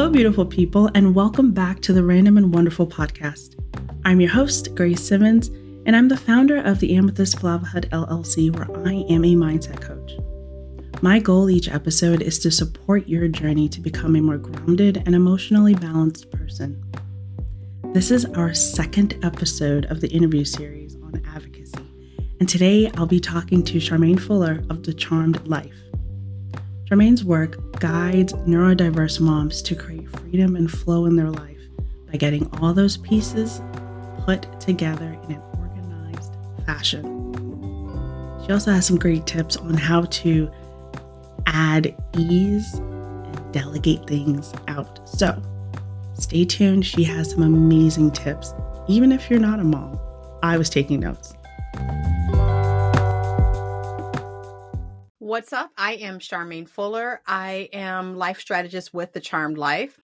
Hello, beautiful people, and welcome back to the Random and Wonderful podcast. I'm your host, Grace Simmons, and I'm the founder of the Amethyst Palaver Hut LLC, where I am a mindset coach. My goal each episode is to support your journey to become a more grounded and emotionally balanced person. This is our second episode of the interview series on advocacy, and today I'll be talking to Charmaine Fuller of The Charmed Life. Charmaine's work guides neurodiverse moms to create freedom and flow in their life by getting all those pieces put together in an organized fashion. She also has some great tips on how to add ease and delegate things out. So stay tuned. She has some amazing tips, even if you're not a mom. I was taking notes. What's up? I am Charmaine Fuller. I am life strategist with The Charmed Life.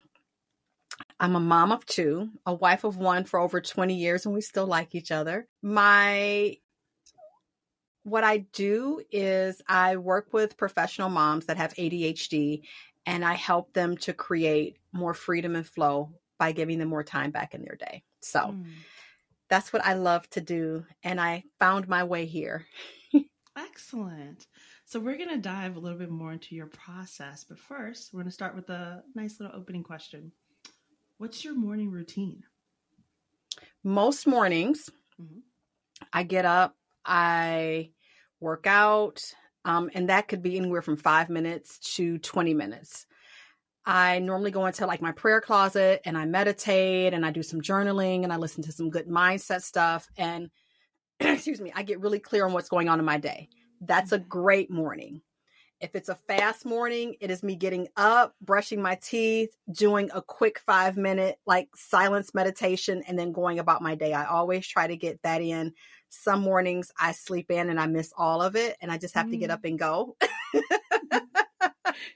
I'm a mom of two, a wife of one for over 20 years, and we still like each other. My what I do is I work with professional moms that have ADHD and I help them to create more freedom and flow by giving them more time back in their day. So mm. that's what I love to do. And I found my way here. Excellent. So we're going to dive a little bit more into your process, but first, we're going to start with a nice little opening question. What's your morning routine? Most mornings, mm-hmm. I get up, I work out, um, and that could be anywhere from five minutes to 20 minutes. I normally go into like my prayer closet and I meditate and I do some journaling and I listen to some good mindset stuff. And excuse me, I get really clear on what's going on in my day. That's a great morning. If it's a fast morning, it is me getting up, brushing my teeth, doing a quick five minute like silence meditation, and then going about my day. I always try to get that in. Some mornings I sleep in and I miss all of it, and I just have mm. to get mm. up and go.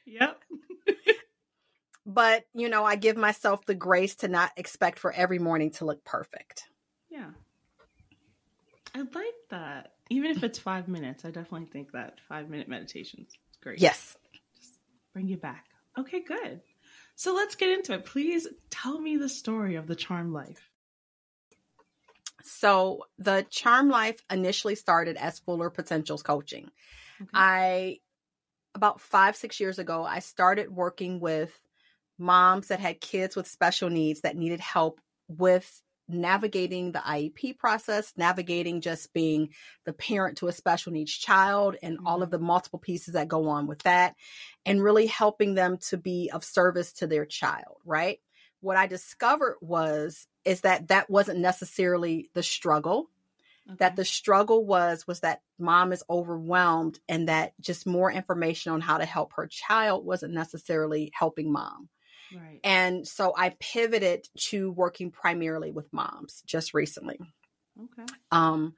yep. but, you know, I give myself the grace to not expect for every morning to look perfect. Yeah. I like that even if it's five minutes, I definitely think that five minute meditation is great. Yes. Just bring you back. Okay, good. So let's get into it. Please tell me the story of the Charmed Life. So the Charmed Life initially started as Fuller Potentials Coaching. Okay. I about five, six years ago, I started working with moms that had kids with special needs that needed help with navigating the IEP process, navigating just being the parent to a special needs child and mm-hmm. all of mm-hmm. the multiple pieces that go on with that, and really helping them to be of service to their child, right? What I discovered was is that that wasn't necessarily the struggle. Okay. That the struggle was was that mom is overwhelmed and that just more information on how to help her child wasn't necessarily helping mom Right. And so I pivoted to working primarily with moms just recently. Okay. Um,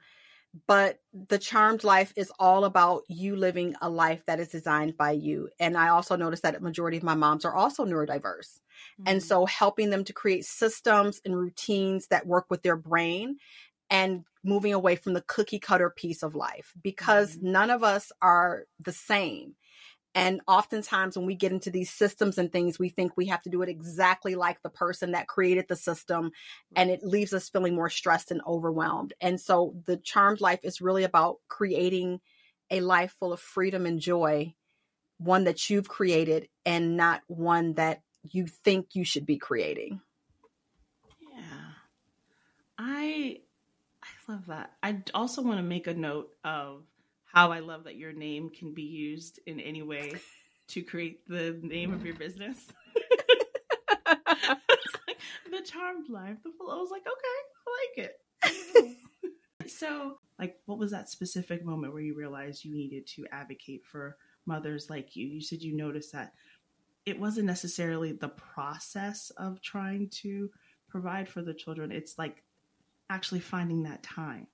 but the charmed life is all about you living a life that is designed by you and i also noticed that a majority of my moms are also neurodiverse mm-hmm. and so helping them to create systems and routines that work with their brain and moving away from the cookie cutter piece of life because mm-hmm. none of us are the same and oftentimes, when we get into these systems and things, we think we have to do it exactly like the person that created the system, and it leaves us feeling more stressed and overwhelmed. And so, the charmed life is really about creating a life full of freedom and joy, one that you've created, and not one that you think you should be creating. Yeah, I I love that. I also want to make a note of how I love that your name can be used in any way to create the name of your business. the charmed life. The full, I was like, okay, I like it. so, like, what was that specific moment where you realized you needed to advocate for mothers like you? You said you noticed that it wasn't necessarily the process of trying to provide for the children, it's like actually finding that time.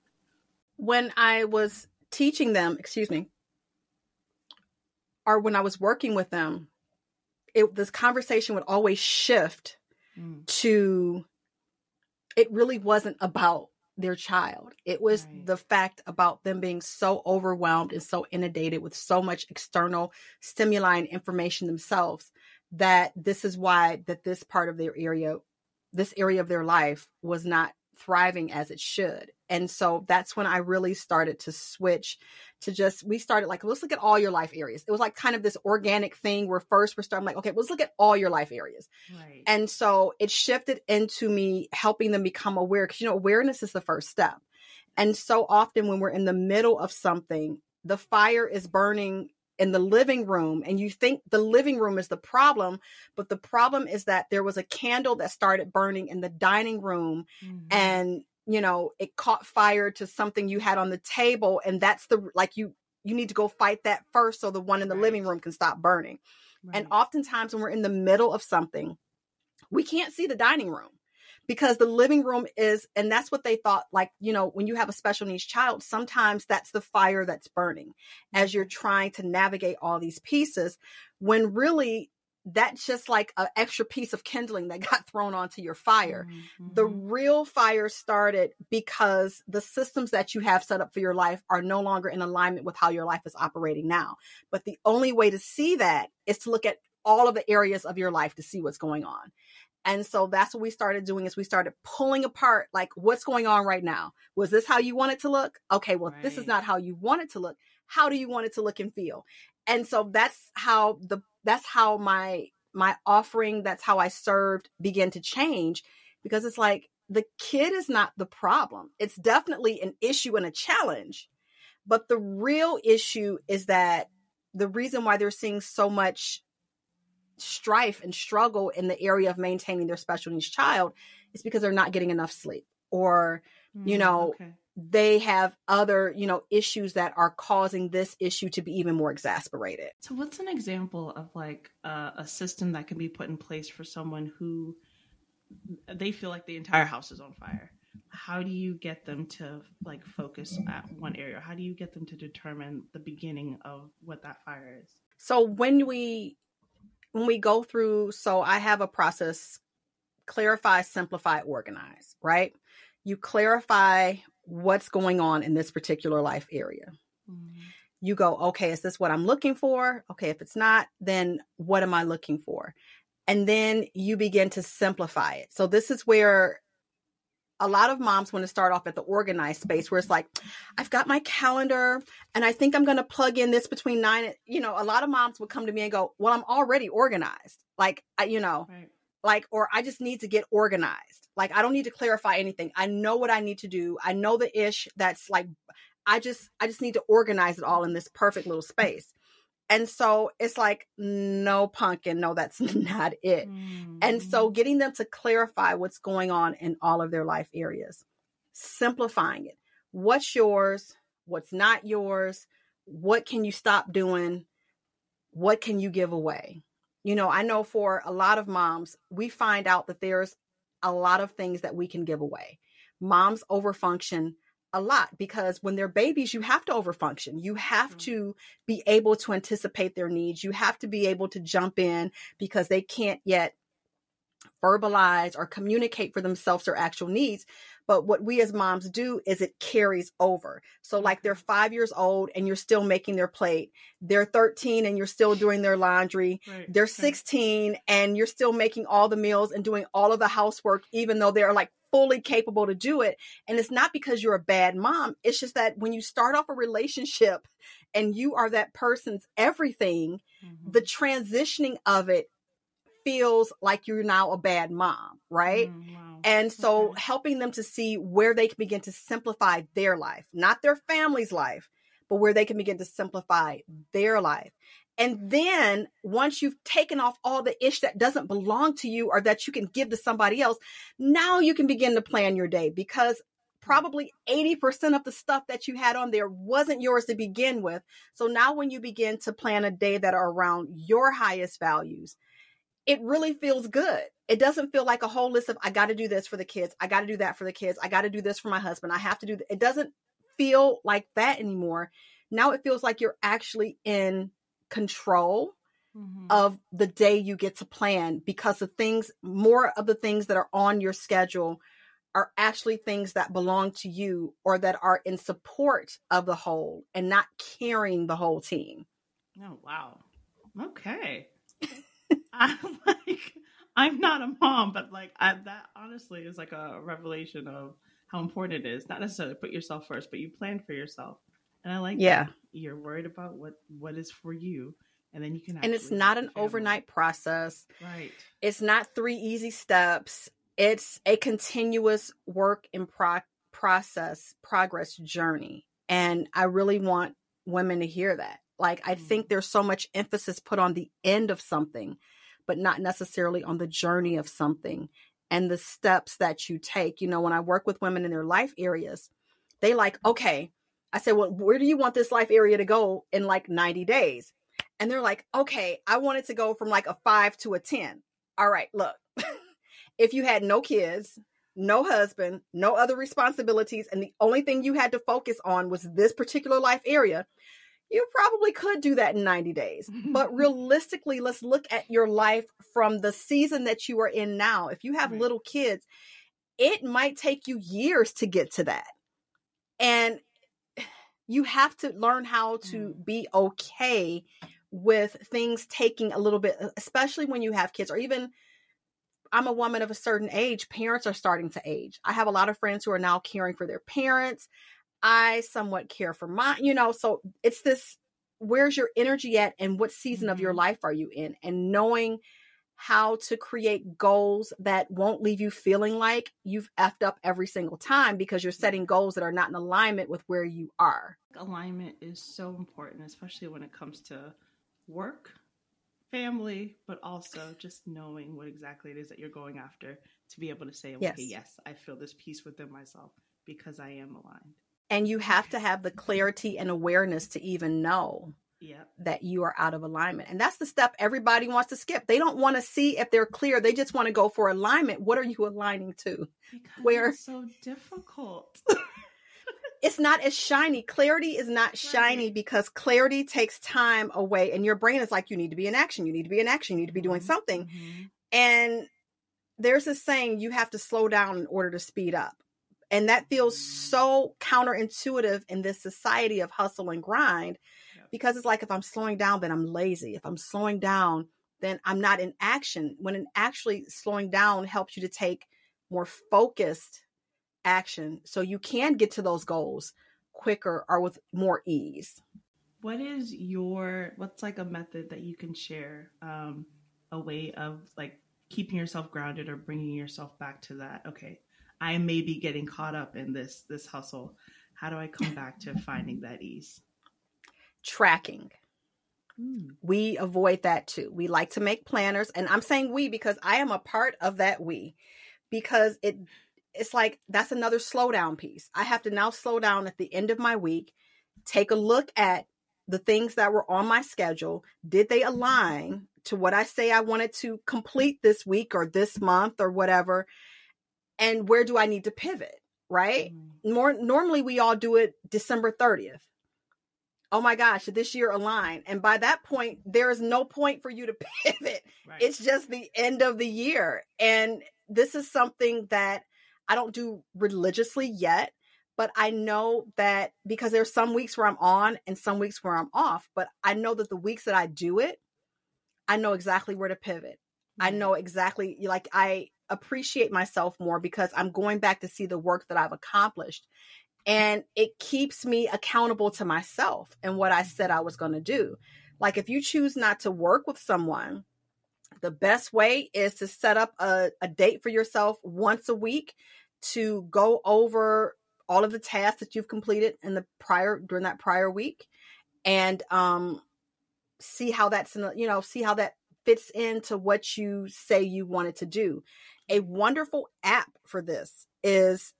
When I was teaching them, excuse me, or when I was working with them, it this conversation would always shift mm. to it really wasn't about their child. It was right. the fact about them being so overwhelmed and so inundated with so much external stimuli and information themselves that this is why that this part of their area this area of their life was not thriving as it should. And so that's when I really started to switch to just, we started like, let's look at all your life areas. It was like kind of this organic thing where first we're starting like, okay, let's look at all your life areas. Right. And so it shifted into me helping them become aware because, you know, awareness is the first step. And so often when we're in the middle of something, the fire is burning in the living room and you think the living room is the problem but the problem is that there was a candle that started burning in the dining room mm-hmm. and you know it caught fire to something you had on the table and that's the like you you need to go fight that first so the one in the right. living room can stop burning right. and oftentimes when we're in the middle of something we can't see the dining room because the living room is and that's what they thought like you know when you have a special needs child sometimes that's the fire that's burning as you're mm-hmm. trying to navigate all these pieces when really that's just like an extra piece of kindling that got thrown onto your fire. Mm-hmm. The real fire started because the systems that you have set up for your life are no longer in alignment with how your life is operating now. But the only way to see that is to look at all of the areas of your life to see what's going on. And so that's what we started doing is we started pulling apart like what's going on right now. Was this how you want it to look? Okay, well right. this is not how you want it to look. How do you want it to look and feel? And so that's how the that's how my my offering, that's how I served began to change because it's like the kid is not the problem. It's definitely an issue and a challenge. But the real issue is that the reason why they're seeing so much strife and struggle in the area of maintaining their special needs child is because they're not getting enough sleep or mm, you know okay. they have other you know issues that are causing this issue to be even more exasperated. So what's an example of like uh, a system that can be put in place for someone who they feel like the entire house is on fire? How do you get them to like focus at one area? How do you get them to determine the beginning of what that fire is? So when we when we go through, so I have a process clarify, simplify, organize, right? You clarify what's going on in this particular life area. Mm-hmm. You go, okay, is this what I'm looking for? Okay, if it's not, then what am I looking for? And then you begin to simplify it. So this is where a lot of moms want to start off at the organized space where it's like, I've got my calendar and I think I'm going to plug in this between nine. And, you know, a lot of moms would come to me and go, well, I'm already organized. Like, I, you know, right. like, or I just need to get organized. Like, I don't need to clarify anything. I know what I need to do. I know the ish that's like, I just, I just need to organize it all in this perfect little space. And so it's like, no pumpkin, no, that's not it. Mm. And so mm. getting them to clarify what's going on in all of their life areas, simplifying it. What's yours? What's not yours? What can you stop doing? What can you give away? You know, I know for a lot of moms, we find out that there's a lot of things that we can give away. Moms overfunction a lot because when they're babies, you have to overfunction. You have mm-hmm. to be able to anticipate their needs. You have to be able to jump in because they can't yet verbalize or communicate for themselves their actual needs. But what we as moms do is it carries over. So, like they're five years old and you're still making their plate. They're 13 and you're still doing their laundry. Right, they're 16 and you're still making all the meals and doing all of the housework, even though they're like fully capable to do it. And it's not because you're a bad mom. It's just that when you start off a relationship and you are that person's everything, mm-hmm. the transitioning of it feels like you're now a bad mom, right? Mm, wow. And so okay. helping them to see where they can begin to simplify their life, not their family's life, but where they can begin to simplify their life. And then once you've taken off all the ish that doesn't belong to you or that you can give to somebody else, now you can begin to plan your day because probably 80% of the stuff that you had on there wasn't yours to begin with. So now when you begin to plan a day that are around your highest values, it really feels good. It doesn't feel like a whole list of I got to do this for the kids, I got to do that for the kids, I got to do this for my husband, I have to do th-. it doesn't feel like that anymore. Now it feels like you're actually in control mm-hmm. of the day you get to plan because the things more of the things that are on your schedule are actually things that belong to you or that are in support of the whole and not carrying the whole team. Oh wow. Okay. I'm like, I'm not a mom, but like I, that honestly is like a revelation of how important it is. Not necessarily put yourself first, but you plan for yourself. And I like yeah, that. you're worried about what what is for you, and then you can. And it's not an overnight process. Right. It's not three easy steps. It's a continuous work in pro- process, progress journey, and I really want women to hear that. Like I mm-hmm. think there's so much emphasis put on the end of something, but not necessarily on the journey of something and the steps that you take. You know, when I work with women in their life areas, they like, okay, I said, well, where do you want this life area to go in like 90 days? And they're like, okay, I want it to go from like a five to a 10. All right, look, if you had no kids, no husband, no other responsibilities, and the only thing you had to focus on was this particular life area, you probably could do that in 90 days. but realistically, let's look at your life from the season that you are in now. If you have right. little kids, it might take you years to get to that. And you have to learn how to mm. be okay with things taking a little bit, especially when you have kids or even I'm a woman of a certain age, parents are starting to age. I have a lot of friends who are now caring for their parents. I somewhat care for my, you know, so it's this where's your energy at and what season of your mm-hmm. life are you in? And knowing how to create goals that won't leave you feeling like you've effed up every single time because you're setting goals that are not in alignment with where you are. Alignment is so important, especially when it comes to work, family, but also just knowing what exactly it is that you're going after to be able to say, okay, yes, yes I feel this peace within myself because I am aligned. And you have to have the clarity and awareness to even know yep. that you are out of alignment. And that's the step everybody wants to skip. They don't want to see if they're clear. They just want to go for alignment. What are you aligning to? Because Where it's so difficult. it's not as shiny. Clarity is not shiny right. because clarity takes time away and your brain is like you need to be in action. You need to be in action. You need to be doing mm-hmm. something. Mm-hmm. And there's this saying you have to slow down in order to speed up. And that feels so counterintuitive in this society of hustle and grind because it's like if I'm slowing down, then I'm lazy. If I'm slowing down, then I'm not in action. When in actually slowing down helps you to take more focused action so you can get to those goals quicker or with more ease. What is your, what's like a method that you can share? Um, a way of like keeping yourself grounded or bringing yourself back to that. Okay, I may be getting caught up in this this hustle. How do I come back to finding that ease? Tracking. Hmm. We avoid that too. We like to make planners, and I'm saying we because I am a part of that we because it it's like that's another slowdown piece. I have to now slow down at the end of my week, take a look at the things that were on my schedule. Did they align to what I say I wanted to complete this week or this month or whatever? and where do I need to pivot? Right? Mm-hmm. More normally we all do it December 30th. Oh my gosh, this year align. And by that point, there is no point for you to pivot. Right. It's just the end of the year. And this is something that I don't do religiously yet, but I know that because there's some weeks where I'm on and some weeks where I'm off, but I know that the weeks that I do it, I know exactly where to pivot. I mm-hmm. know exactly like I appreciate myself more because I'm going back to see the work that I've accomplished. And it keeps me accountable to myself and what I said I was going to do. Like if you choose not to work with someone, the best way is to set up a, a date for yourself once a week to go over all of the tasks that you've completed in the prior during that prior week and um see how that's in the, you know see how that fits into what you say you wanted to do a wonderful app for this is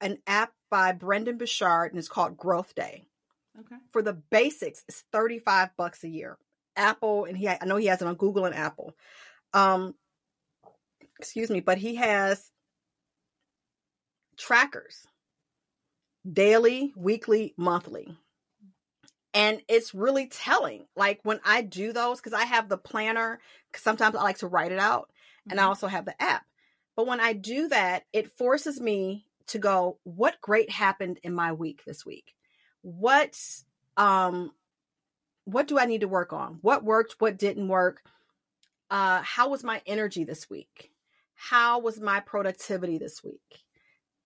an app by Brendon Burchard and it's called Growth Day. Okay. For the basics, it's 35 bucks a year. Apple and he I know he has it on Google and Apple. Um excuse me, but he has trackers daily, weekly, monthly. And it's really telling. Like when I do those, because I have the planner, because sometimes I like to write it out, mm-hmm. and I mm-hmm. also have the app. But when I do that, it forces me to go, what great happened in my week this week? What um what do I need to work on? What worked, what didn't work? uh, how was my energy this week? How was my productivity this week?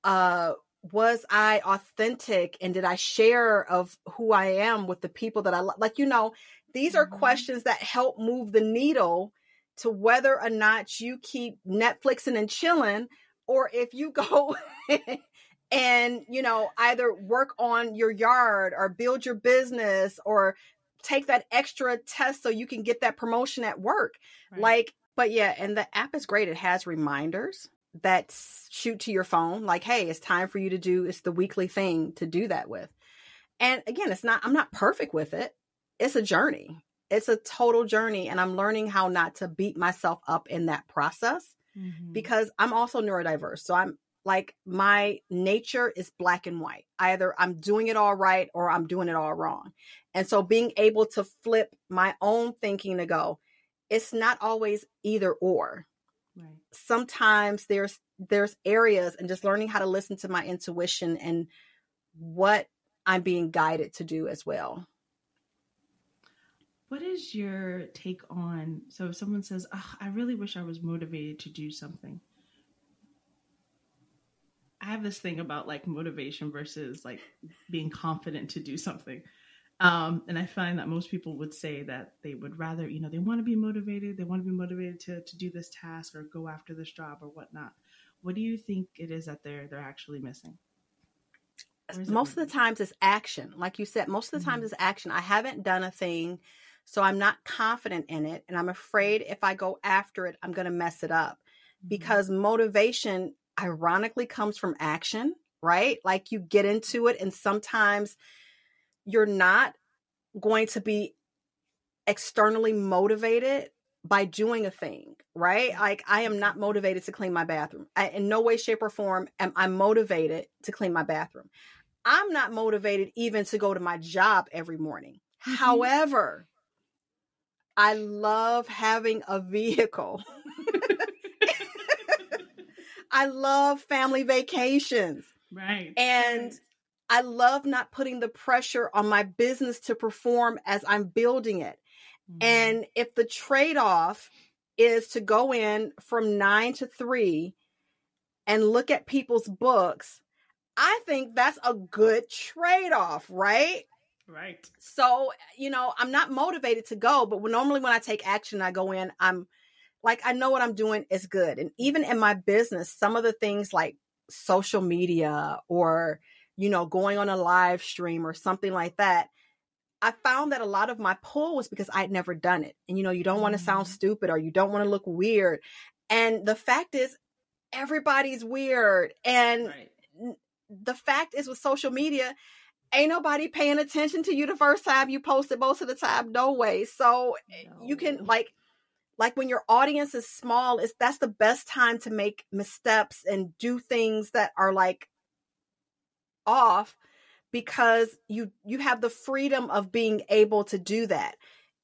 Uh, was I authentic and did I share of who I am with the people that I like? Like, you know, these are mm-hmm. questions that help move the needle to whether or not you keep Netflixing and chilling or if you go and, you know, either work on your yard or build your business or take that extra test so you can get that promotion at work. Right. Like, but yeah, and the app is great. It has reminders that shoot to your phone like hey it's time for you to do it's the weekly thing to do that with and again it's not i'm not perfect with it it's a journey it's a total journey and i'm learning how not to beat myself up in that process mm-hmm. because i'm also neurodiverse so i'm like my nature is black and white either i'm doing it all right or i'm doing it all wrong and so being able to flip my own thinking to go it's not always either or Right. Sometimes there's there's areas and just learning how to listen to my intuition and what I'm being guided to do as well. What is your take on so if someone says, oh, I really wish I was motivated to do something. I have this thing about like motivation versus like being confident to do something. Um, and I find that most people would say that they would rather, you know, they want to be motivated, they want to be motivated to, to do this task or go after this job or whatnot. What do you think it is that they're they're actually missing? Most of the times it's action. Like you said, most of the times mm-hmm. it's action. I haven't done a thing, so I'm not confident in it. And I'm afraid if I go after it, I'm going to mess it up. Mm-hmm. Because motivation, ironically, comes from action, right? Like you get into it, and sometimes you're not going to be externally motivated by doing a thing, right? Like I am not motivated to clean my bathroom. I, in no way, shape, or form am I motivated to clean my bathroom. I'm not motivated even to go to my job every morning. Mm-hmm. However, I love having a vehicle. I love family vacations. Right. And. I love not putting the pressure on my business to perform as I'm building it. Mm-hmm. And if the trade off is to go in from nine to three and look at people's books, I think that's a good trade off, right? Right. So, you know, I'm not motivated to go, but when, normally when I take action, I go in, I'm like, I know what I'm doing is good. And even in my business, some of the things like social media or you know, going on a live stream or something like that, I found that a lot of my pull was because I'd never done it. And, you know, you don't want to sound mm-hmm. stupid or you don't want to look weird. And the fact is, everybody's weird. And right. the fact is, with social media, ain't nobody paying attention to you the first time you post it most of the time no way so no. you can like like when your audience is small is that's the best time to make missteps and do things that are like off because you you have the freedom of being able to do that.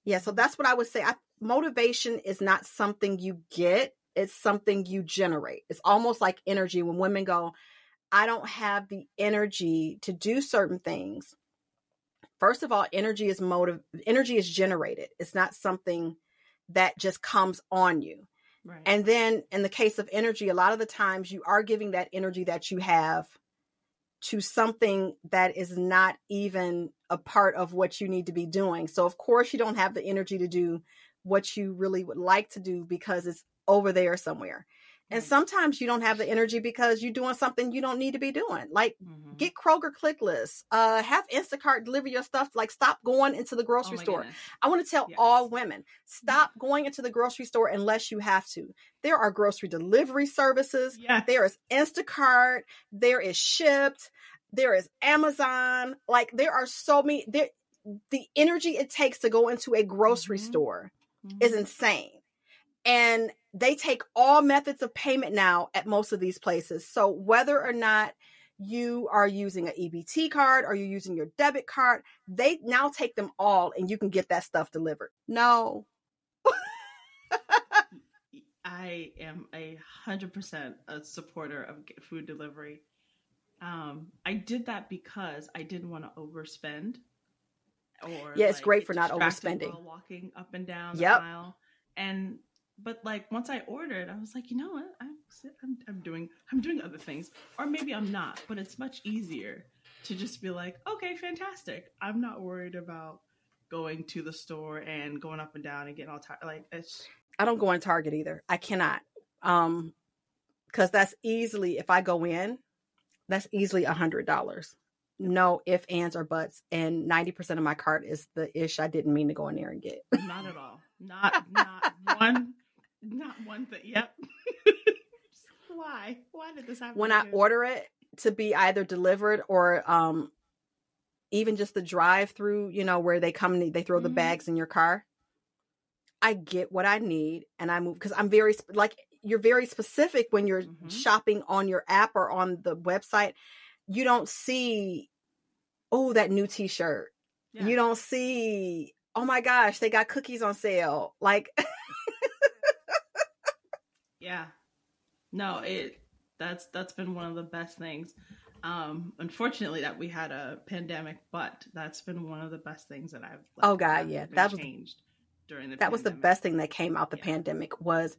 Yeah, so that's what I would say. I, motivation is not something you get, it's something you generate. It's almost like energy when women go, I don't have the energy to do certain things. First of all, energy is motive energy is generated. It's not something that just comes on you. Right. And then in the case of energy, a lot of the times you are giving that energy that you have to something that is not even a part of what you need to be doing. So, of course, you don't have the energy to do what you really would like to do because it's over there somewhere. And sometimes you don't have the energy because you're doing something you don't need to be doing. Like mm-hmm. get Kroger click list, uh, have Instacart deliver your stuff. Like stop going into the grocery oh store. Goodness. I want to tell yes. all women, stop going into the grocery store unless you have to. There are grocery delivery services. Yes. There is Instacart. There is Shipt. There is Amazon. Like there are so many. There, the energy it takes to go into a grocery mm-hmm. store mm-hmm. is insane. And they take all methods of payment now at most of these places. So whether or not you are using an EBT card or you're using your debit card, they now take them all and you can get that stuff delivered. No. I am a hundred percent a supporter of food delivery. Um, I did that because I didn't want to overspend. Or yeah, it's like, great for not overspending. Walking up and down the yep. aisle, and but like once I ordered, I was like, you know what? I'm, I'm I'm doing I'm doing other things, or maybe I'm not. But it's much easier to just be like, okay, fantastic. I'm not worried about going to the store and going up and down and getting all tired. Like it's. I don't go in Target either. I cannot. Um, because that's easily if I go in, that's easily a hundred dollars. No if, ands, or buts. And ninety percent of my cart is the ish I didn't mean to go in there and get. Not at all. Not not one not one thing. Yep. Why? Why did this happen? When I order it to be either delivered or um even just the drive through, you know, where they come and they throw mm-hmm. the bags in your car. I get what I need and I move because I'm very like you're very specific when you're mm-hmm. shopping on your app or on the website. You don't see, oh, that new T-shirt. Yeah. You don't see, oh my gosh, they got cookies on sale. Like, yeah, no, it that's that's been one of the best things. Um, unfortunately, that we had a pandemic, but that's been one of the best things that I've. Like, oh God, yeah, that was changed during the. That pandemic. was the best thing that came out the yeah. pandemic was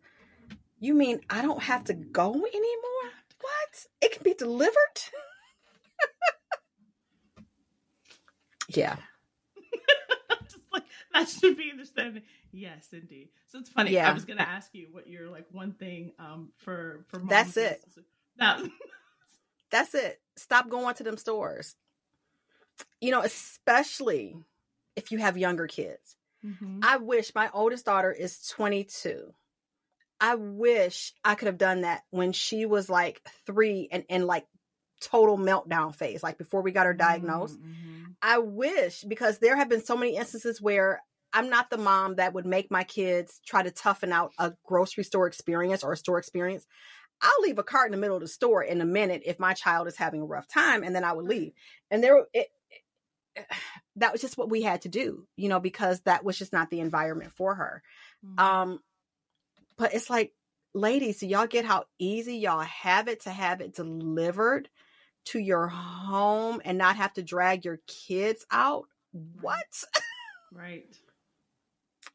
you mean I don't have to go anymore? What? It can be delivered? yeah. that should be understanding. Yes, indeed. So it's funny. Yeah. I was gonna ask you what your like one thing um for for That's it. That That's it. Stop going to them stores. You know, especially if you have younger kids. Mm-hmm. I wish my oldest daughter is 22 I wish I could have done that when she was like three and in like total meltdown phase, like before we got her diagnosed. Mm-hmm. I wish because there have been so many instances where I'm not the mom that would make my kids try to toughen out a grocery store experience or a store experience. I'll leave a cart in the middle of the store in a minute if my child is having a rough time, and then I would leave. And there, it, it, that was just what we had to do, you know, because that was just not the environment for her. Mm-hmm. Um, but it's like, ladies, do y'all get how easy y'all have it to have it delivered to your home and not have to drag your kids out? What? Right.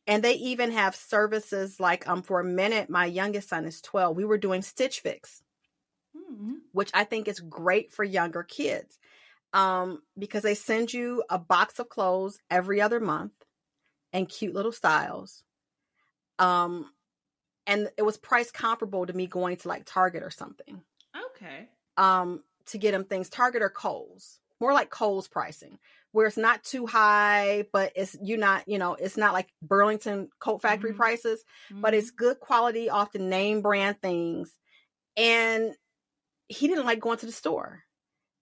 and they even have services like um for a minute my youngest son is 12 we were doing stitch fix mm-hmm. which i think is great for younger kids um because they send you a box of clothes every other month and cute little styles um and it was price comparable to me going to like Target or something. Okay. Um, to get them things Target or Kohl's, more like Kohl's pricing, where it's not too high, but it's you not you know it's not like Burlington Coat Factory mm-hmm. prices, mm-hmm. but it's good quality, often name brand things, and he didn't like going to the store.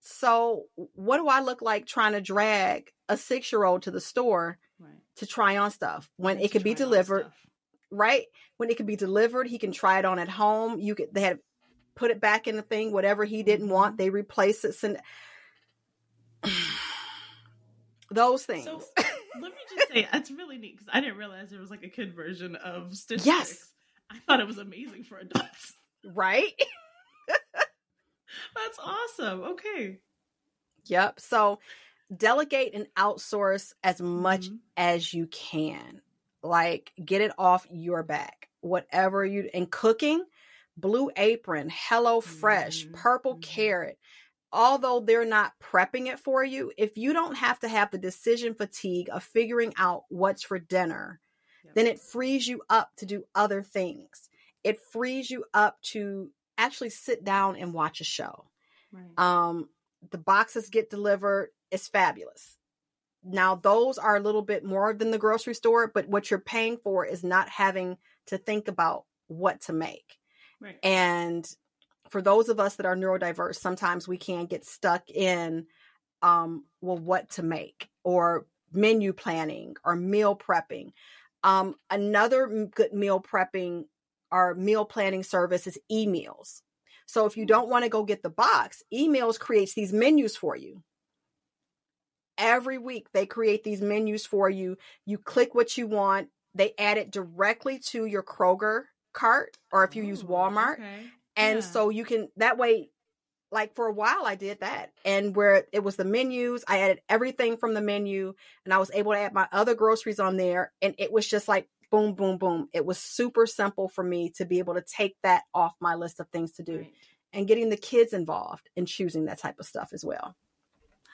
So what do I look like trying to drag a six year old to the store right. to try on stuff when it could be delivered? right? When it could be delivered, he can try it on at home. You could they had put it back in the thing, whatever he didn't want, mm-hmm. they replace it. And those things. So, let me just say, that's really neat because I didn't realize there was like a kid version of Stitch Yes, Fix. I thought it was amazing for adults. Right. that's awesome. Okay. Yep. So delegate and outsource as much mm-hmm. as you can like get it off your back whatever you and cooking blue apron hello fresh mm-hmm. purple mm-hmm. carrot although they're not prepping it for you if you don't have to have the decision fatigue of figuring out what's for dinner yep. then it frees you up to do other things it frees you up to actually sit down and watch a show right. um the boxes get delivered it's fabulous now, those are a little bit more than the grocery store, but what you're paying for is not having to think about what to make. Right. And for those of us that are neurodiverse, sometimes we can get stuck in, um, well, what to make or menu planning or meal prepping. Um, another good meal prepping or meal planning service is eMeals. So if you don't want to go get the box, eMeals creates these menus for you every week they create these menus for you. You click what you want. They add it directly to your Kroger cart or if you Ooh, use oh, Walmart. Okay. And yeah. so you can that way like for a while I did that. And where it was the menus, I added everything from the menu and I was able to add my other groceries on there and it was just like boom, boom, boom. It was super simple for me to be able to take that off my list of things to do Right. and getting the kids involved in choosing that type of stuff as well.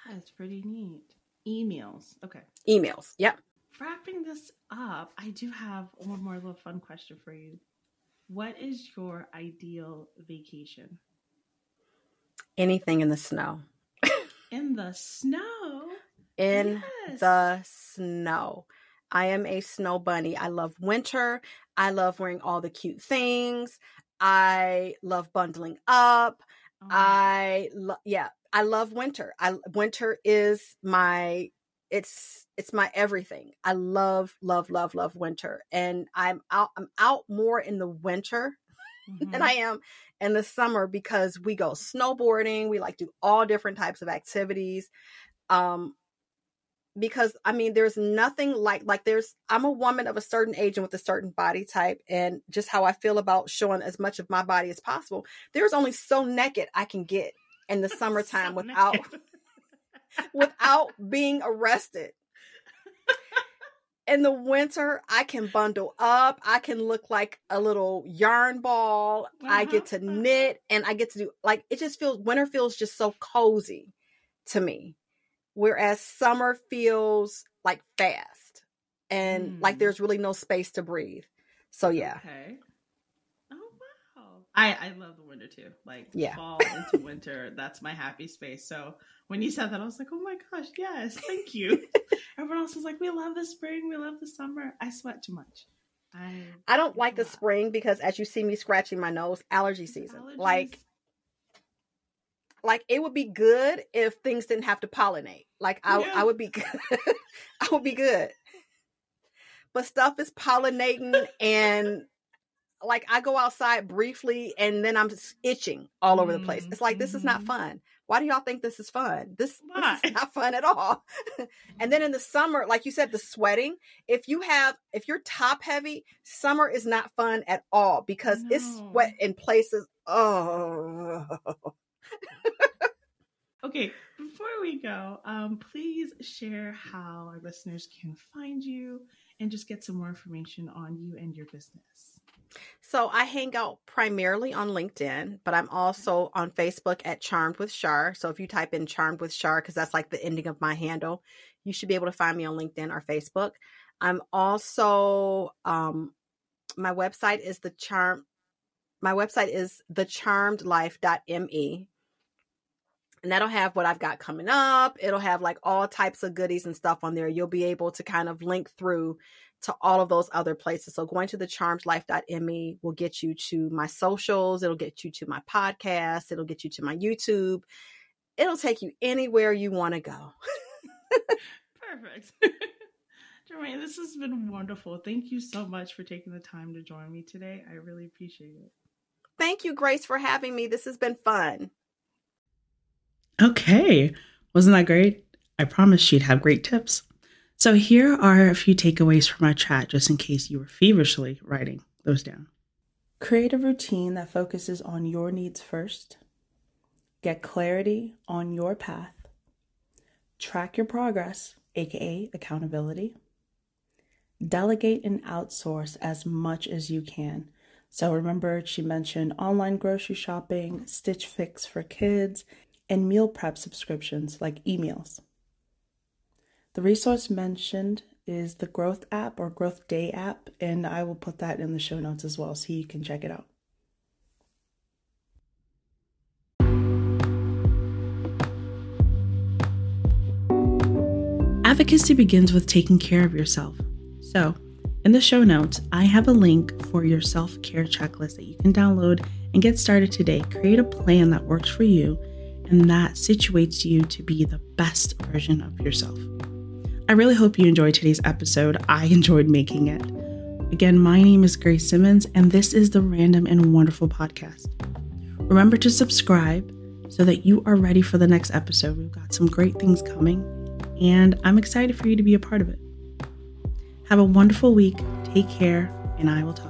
That's pretty neat. eMeals. Okay. eMeals. Yep. Wrapping this up, I do have one more little fun question for you. What is your ideal vacation? Anything in the snow. In the snow? In Yes. the snow. I am a snow bunny. I love winter. I love wearing all the cute things. I love bundling up. Oh, I lo- yeah, I love winter. I winter is my it's it's my everything. I love love love love winter. And I'm out I'm out more in the winter than mhm. I am in the summer because we go snowboarding, we like do all different types of activities. Um because I mean there's nothing like like there's I'm a woman of a certain age and with a certain body type and just how I feel about showing as much of my body as possible. There's only so naked I can get in the summertime So without. Without being arrested. In the winter, I can bundle up. I can look like a little yarn ball. I get to Uh-huh. knit and I get to do like it just feels winter feels just so cozy to me. Whereas summer feels like fast and like Mm. there's really no space to breathe. So yeah. Okay. I I love the winter too. Like Yeah. fall into winter, that's my happy space. So when you said that, I was like, oh my gosh, yes, thank you. Everyone else was like, we love the spring, we love the summer. I sweat too much. I I don't like the spring because as you see me scratching my nose, allergy season. Like like it would be good if things didn't have to pollinate. Like I, Yeah. I would be good. I would be good. But stuff is pollinating and like I go outside briefly and then I'm just itching all over the place. It's like this is not Mhm. fun. Why do y'all think this is fun? This, this is not fun at all. and then in the summer, like you said, the sweating. If you have, if you're top heavy, summer is not fun at all because it's No. sweat in places. Oh, Okay, before we go, um, please share how our listeners can find you and just get some more information on you and your business. So I hang out primarily on LinkedIn, but I'm also on Facebook at Charmed with Shar. So if you type in Charmed with Shar, because that's like the ending of my handle, you should be able to find me on LinkedIn or Facebook. I'm also um my website is the charm my website is thecharmedlife.me. And that'll have what I've got coming up. It'll have like all types of goodies and stuff on there. You'll be able to kind of link through to all of those other places. So going to the charmedlife.me will get you to my socials, it'll get you to my podcast, it'll get you to my YouTube. It'll take you anywhere you want to go. Perfect. Charmaine, this has been wonderful. Thank you so much for taking the time to join me today. I really appreciate it. Thank you, Grace, for having me. This has been fun. Okay. Wasn't that great? I promised she'd have great tips. So here are a few takeaways from our chat just in case you were feverishly writing those down. Create a routine that focuses on your needs first. Get clarity on your path. Track your progress, aka accountability. Delegate and outsource as much as you can. So remember, she mentioned online grocery shopping, Stitch Fix for kids, and meal prep subscriptions like eMeals. The resource mentioned is the Growth app or Growth Day app, and I will put that in the show notes as well so you can check it out. Advocacy begins with taking care of yourself. So, in the show notes, I have a link for your self care checklist that you can download and get started today. Create a plan that works for you and that situates you to be the best version of yourself. I really hope you enjoyed today's episode. I enjoyed making it. Again, my name is Grace Simmons, and this is the Random and Wonderful podcast. Remember to subscribe so that you are ready for the next episode. We've got some great things coming, and I'm excited for you to be a part of it. Have a wonderful week. Take care, and I will talk